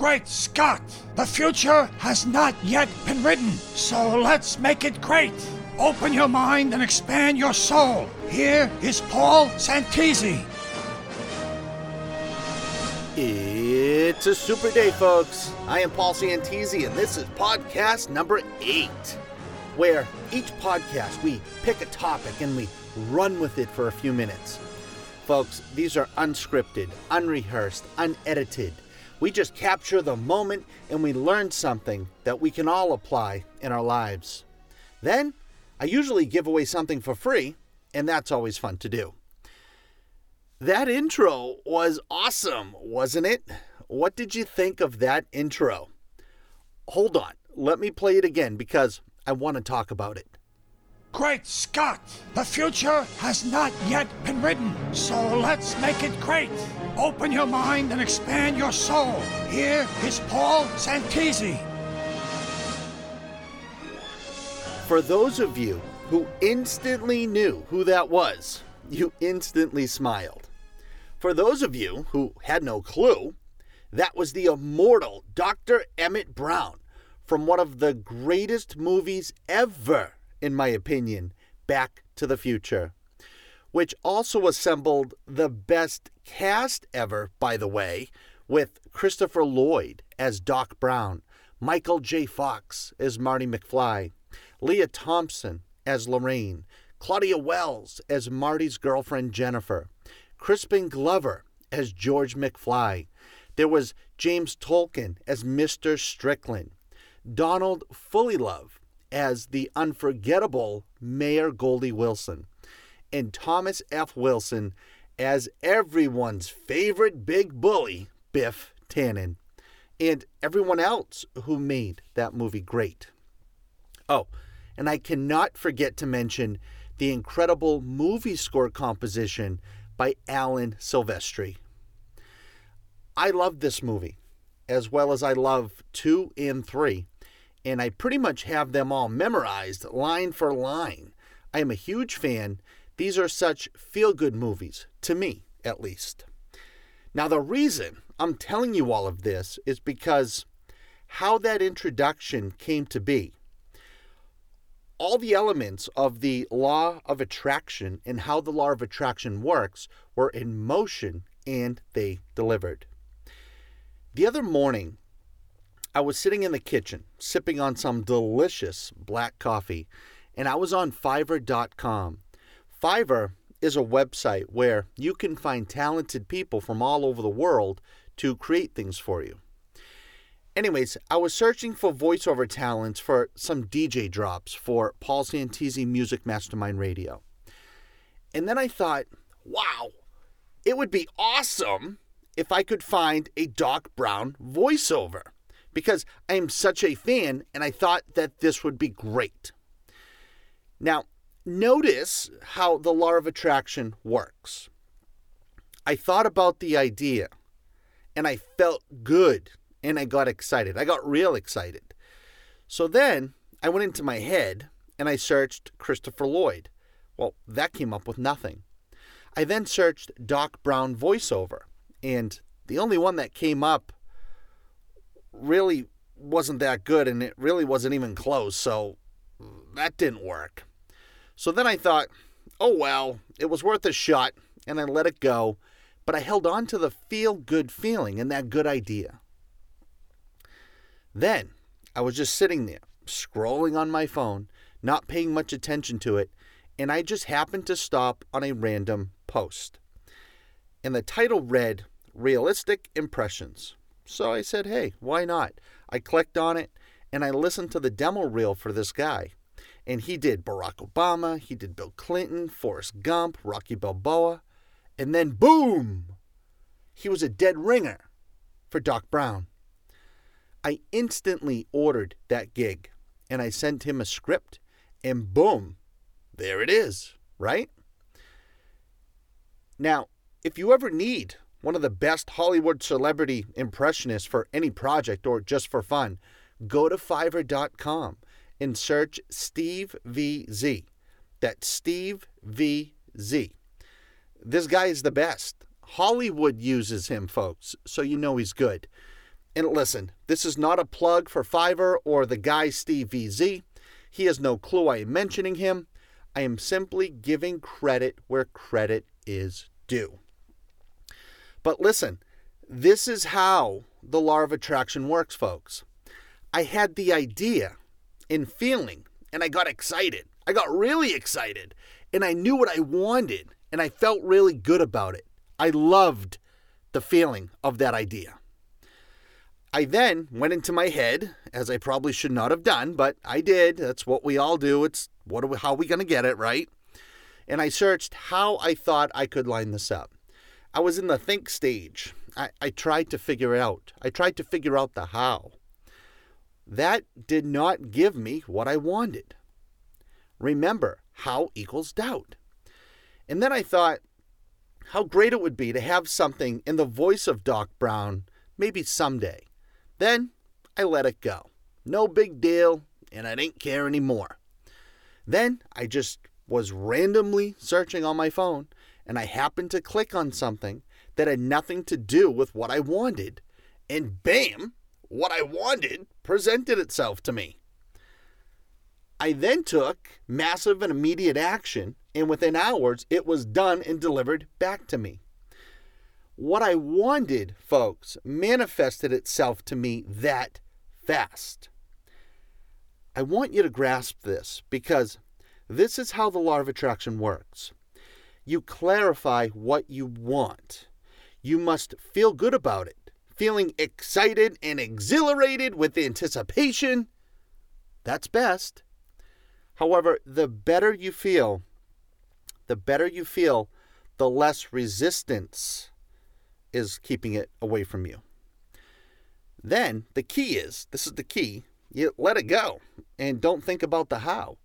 Great Scott! The future has not yet been written, so let's make it great! Open your mind and expand your soul. Here is Paul Santisi. It's a super day, folks. I am Paul Santisi, and this is podcast number eight, where each podcast we pick a topic and we run with it for a few minutes. Folks, these are unscripted, unrehearsed, unedited. We just capture the moment and we learn something that we can all apply in our lives. Then, I usually give away something for free, and that's always fun to do. That intro was awesome, wasn't it? What did you think of that intro? Hold on, let me play it again because I want to talk about it. Great Scott! The future has not yet been written, so let's make it great! Open your mind and expand your soul. Here is Paul Santisi. For those of you who instantly knew who that was, you instantly smiled. For those of you who had no clue, that was the immortal Dr. Emmett Brown from one of the greatest movies ever in my opinion, Back to the Future, which also assembled the best cast ever, by the way, with Christopher Lloyd as Doc Brown, Michael J. Fox as Marty McFly, Lea Thompson as Lorraine, Claudia Wells as Marty's girlfriend Jennifer, Crispin Glover as George McFly. There was James Tolkan as Mr. Strickland, Donald Fullilove as the unforgettable Mayor Goldie Wilson, and Thomas F. Wilson as everyone's favorite big bully, Biff Tannen, and everyone else who made that movie great. Oh, and I cannot forget to mention the incredible movie score composition by Alan Silvestri. I love this movie, as well as I love 2 and 3 and I pretty much have them all memorized line for line. I am a huge fan. These are such feel good movies, to me at least. Now, the reason I'm telling you all of this is because how that introduction came to be. All the elements of the law of attraction and how the law of attraction works were in motion and they delivered. The other morning, I was sitting in the kitchen, sipping on some delicious black coffee, and I was on Fiverr.com. Fiverr is a website where you can find talented people from all over the world to create things for you. Anyways, I was searching for voiceover talents for some DJ drops for Paul Santisi Music Mastermind Radio. And then I thought, wow, it would be awesome if I could find a Doc Brown voiceover because I am such a fan and I thought that this would be great. Now, notice how the law of attraction works. I thought about the idea and I felt good and I got excited. I got real excited. So then I went into my head and I searched Christopher Lloyd. Well, that came up with nothing. I then searched Doc Brown voiceover, and the only one that came up really wasn't that good and it really wasn't even close, so that didn't work. So then I thought, oh well, it was worth a shot, and I let it go, but I held on to the feel good feeling and that good idea. Then I was just sitting there, scrolling on my phone, not paying much attention to it, and I just happened to stop on a random post. And the title read Realistic Impressions. So I said, hey, why not? I clicked on it and I listened to the demo reel for this guy. And he did Barack Obama, he did Bill Clinton, Forrest Gump, Rocky Balboa, and then boom! He was a dead ringer for Doc Brown. I instantly ordered that gig and I sent him a script, and boom, there it is, right? Now, if you ever need one of the best Hollywood celebrity impressionists for any project or just for fun, go to Fiverr.com and search Steve VZ. That's Steve VZ. This guy is the best. Hollywood uses him, folks, so you know he's good. And listen, this is not a plug for Fiverr or the guy Steve VZ. He has no clue I am mentioning him. I am simply giving credit where credit is due. But listen, this is how the law of attraction works, folks. I had the idea and feeling, and I got excited. I got really excited, and I knew what I wanted, and I felt really good about it. I loved the feeling of that idea. I then went into my head, as I probably should not have done, but I did. That's what we all do. It's what are we, how are we going to get it, right? And I searched how I thought I could line this up. I was in the think stage. I, I tried to figure it out. I tried to figure out the how. That did not give me what I wanted. Remember, how equals doubt. And then I thought, how great it would be to have something in the voice of Doc Brown, maybe someday. Then I let it go. No big deal, and I didn't care anymore. Then I just was randomly searching on my phone, and I happened to click on something that had nothing to do with what I wanted, and bam, what I wanted presented itself to me. I then took massive and immediate action, and within hours, it was done and delivered back to me. What I wanted, folks, manifested itself to me that fast. I want you to grasp this because this is how the law of attraction works. You clarify what you want. You must feel good about it, feeling excited and exhilarated with anticipation. That's best. However, the better you feel, the better you feel, the less resistance is keeping it away from you. Then the key is this is the key you let it go and don't think about the how.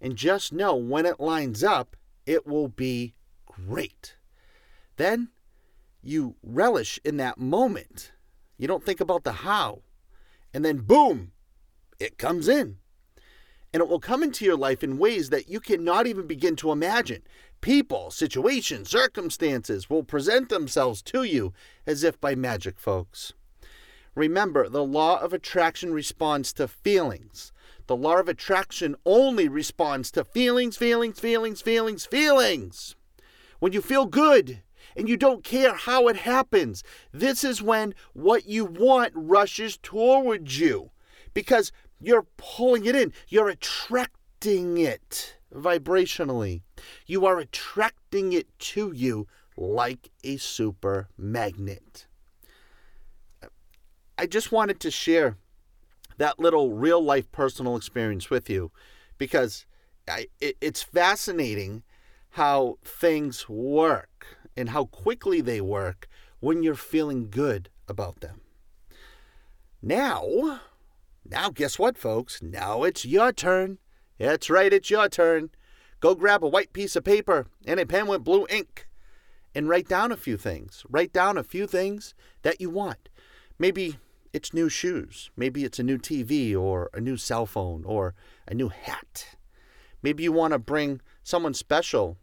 And just know when it lines up, it will be great. Then you relish in that moment. You don't think about the how. And then, boom, it comes in. And it will come into your life in ways that you cannot even begin to imagine. People, situations, circumstances will present themselves to you as if by magic, folks. Remember, the law of attraction responds to feelings. The law of attraction only responds to feelings, feelings, feelings, feelings, feelings. When you feel good and you don't care how it happens, this is when what you want rushes towards you because you're pulling it in, you're attracting it vibrationally. You are attracting it to you like a super magnet. I just wanted to share that little real life personal experience with you because I, it, it's fascinating how things work and how quickly they work when you're feeling good about them. Now, now guess what, folks? Now it's your turn. That's right, it's your turn. Go grab a white piece of paper and a pen with blue ink and write down a few things. Write down a few things that you want. Maybe it's new shoes. Maybe it's a new TV or a new cell phone or a new hat. Maybe you want to bring someone special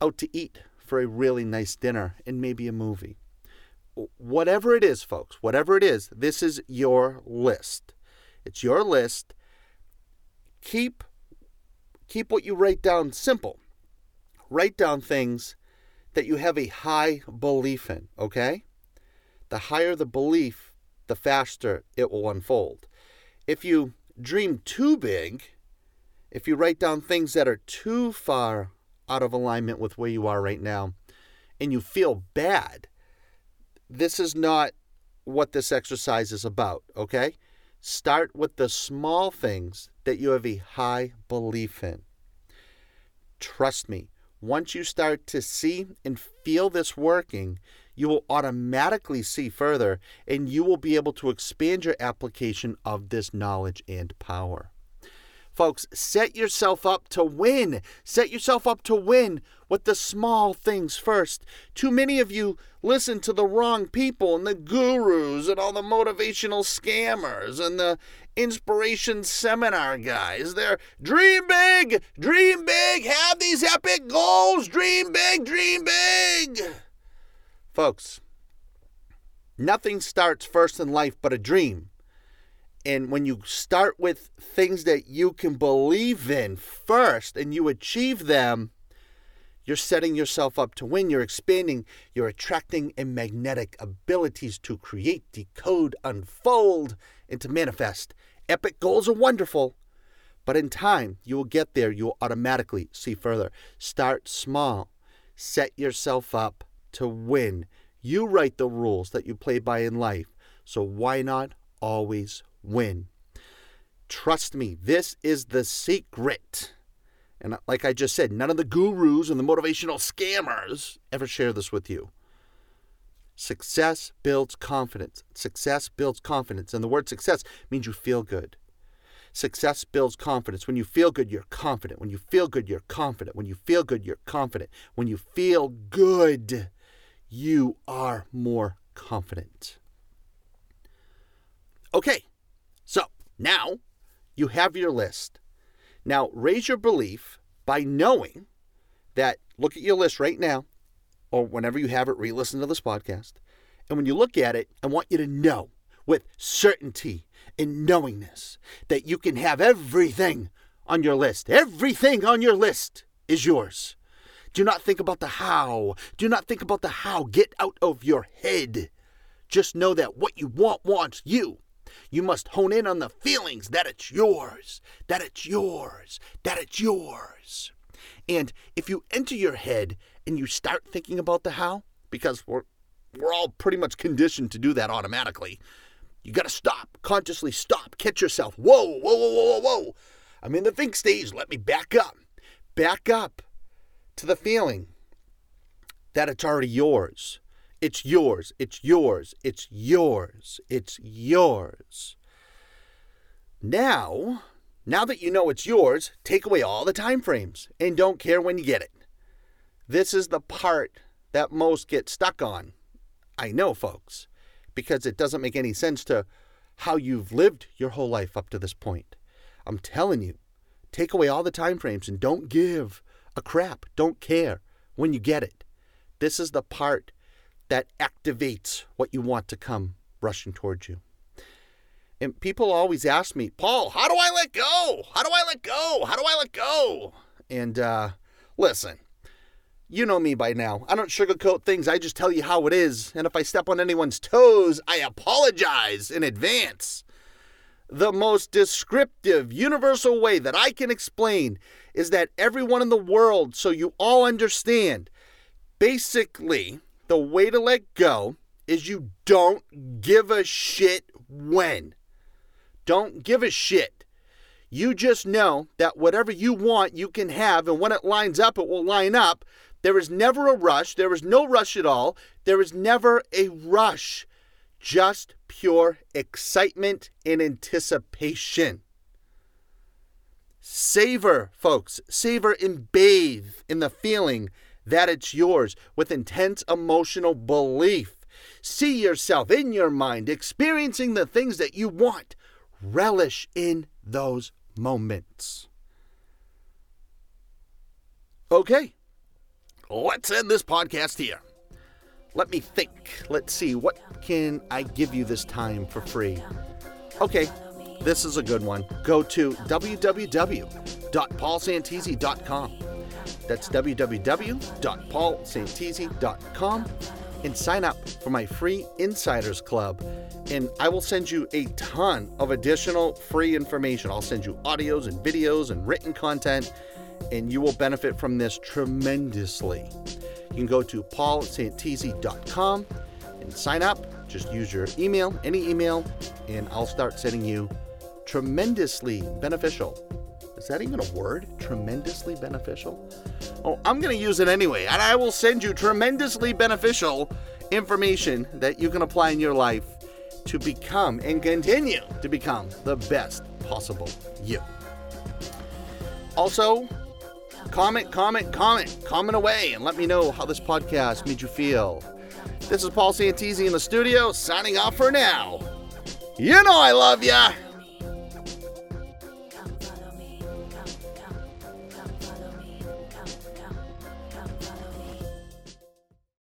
out to eat for a really nice dinner and maybe a movie. Whatever it is, folks, whatever it is, this is your list. It's your list. Keep keep what you write down simple. Write down things that you have a high belief in, okay? The higher the belief, the faster it will unfold. If you dream too big, if you write down things that are too far out of alignment with where you are right now, and you feel bad, this is not what this exercise is about, okay? Start with the small things that you have a high belief in. Trust me, once you start to see and feel this working, you will automatically see further and you will be able to expand your application of this knowledge and power. Folks, set yourself up to win. Set yourself up to win with the small things first. Too many of you listen to the wrong people and the gurus and all the motivational scammers and the inspiration seminar guys. They're dream big, dream big, have these epic goals, dream big, dream big. Folks, Nothing starts first in life but a dream. And when you start with things that you can believe in first and you achieve them, you're setting yourself up to win. You're expanding, you're attracting a magnetic abilities to create, decode, unfold, and to manifest. Epic goals are wonderful, but in time, you will get there. You will automatically see further. Start small. Set yourself up to win. You write the rules that you play by in life. So why not always win? Trust me, this is the secret. And like I just said, none of the gurus and the motivational scammers ever share this with you. Success builds confidence. Success builds confidence. And the word success means you feel good. Success builds confidence. When you feel good, you're confident. When you feel good, you're confident. When you feel good, you're confident. When you feel good, you are more confident. Okay, so now you have your list. Now raise your belief by knowing that, look at your list right now, or whenever you have it, re listen to this podcast. And when you look at it, I want you to know with certainty and knowingness that you can have everything on your list. Everything on your list is yours. Do not think about the how. Do not think about the how. Get out of your head. Just know that what you want wants you. You must hone in on the feelings that it's yours, that it's yours, that it's yours. And if you enter your head and you start thinking about the how, because we're we're all pretty much conditioned to do that automatically. You got to stop, consciously stop, catch yourself. Whoa, whoa, whoa, whoa, whoa, whoa. I'm in the think stage. Let me back up. Back up to the feeling that it's already yours. It's yours. It's yours. It's yours. It's yours. Now, now that you know it's yours, take away all the time frames and don't care when you get it. This is the part that most get stuck on. I know, folks, because it doesn't make any sense to how you've lived your whole life up to this point. I'm telling you, take away all the time frames and don't give a crap. Don't care when you get it. This is the part that activates what you want to come rushing towards you. And people always ask me, Paul, how do I let go? How do I let go? How do I let go? And uh, listen, you know me by now. I don't sugarcoat things, I just tell you how it is. And if I step on anyone's toes, I apologize in advance. The most descriptive, universal way that I can explain is that everyone in the world, so you all understand, basically, the way to let go is you don't give a shit when. Don't give a shit. You just know that whatever you want, you can have, and when it lines up, it will line up. There is never a rush. There is no rush at all. There is never a rush. Just pure excitement and anticipation. Savor, folks. Savor and bathe in the feeling that it's yours with intense emotional belief. See yourself in your mind experiencing the things that you want. Relish in those moments. Okay, let's end this podcast here. Let me think. Let's see, what can I give you this time for free? Okay, this is a good one. Go to www.paulsantisi.com. That's www.paulsantisi.com and sign up for my free Insiders Club. And I will send you a ton of additional free information. I'll send you audios and videos and written content, and you will benefit from this tremendously. You can go to paulsantisi.com and sign up. Just use your email, any email, and I'll start sending you tremendously beneficial. Is that even a word? Tremendously beneficial? Oh, I'm going to use it anyway, and I will send you tremendously beneficial information that you can apply in your life to become and continue to become the best possible you. Also, comment, comment, comment, comment away, and let me know how this podcast made you feel. This is Paul Santisi in the studio, signing off for now. You know I love ya.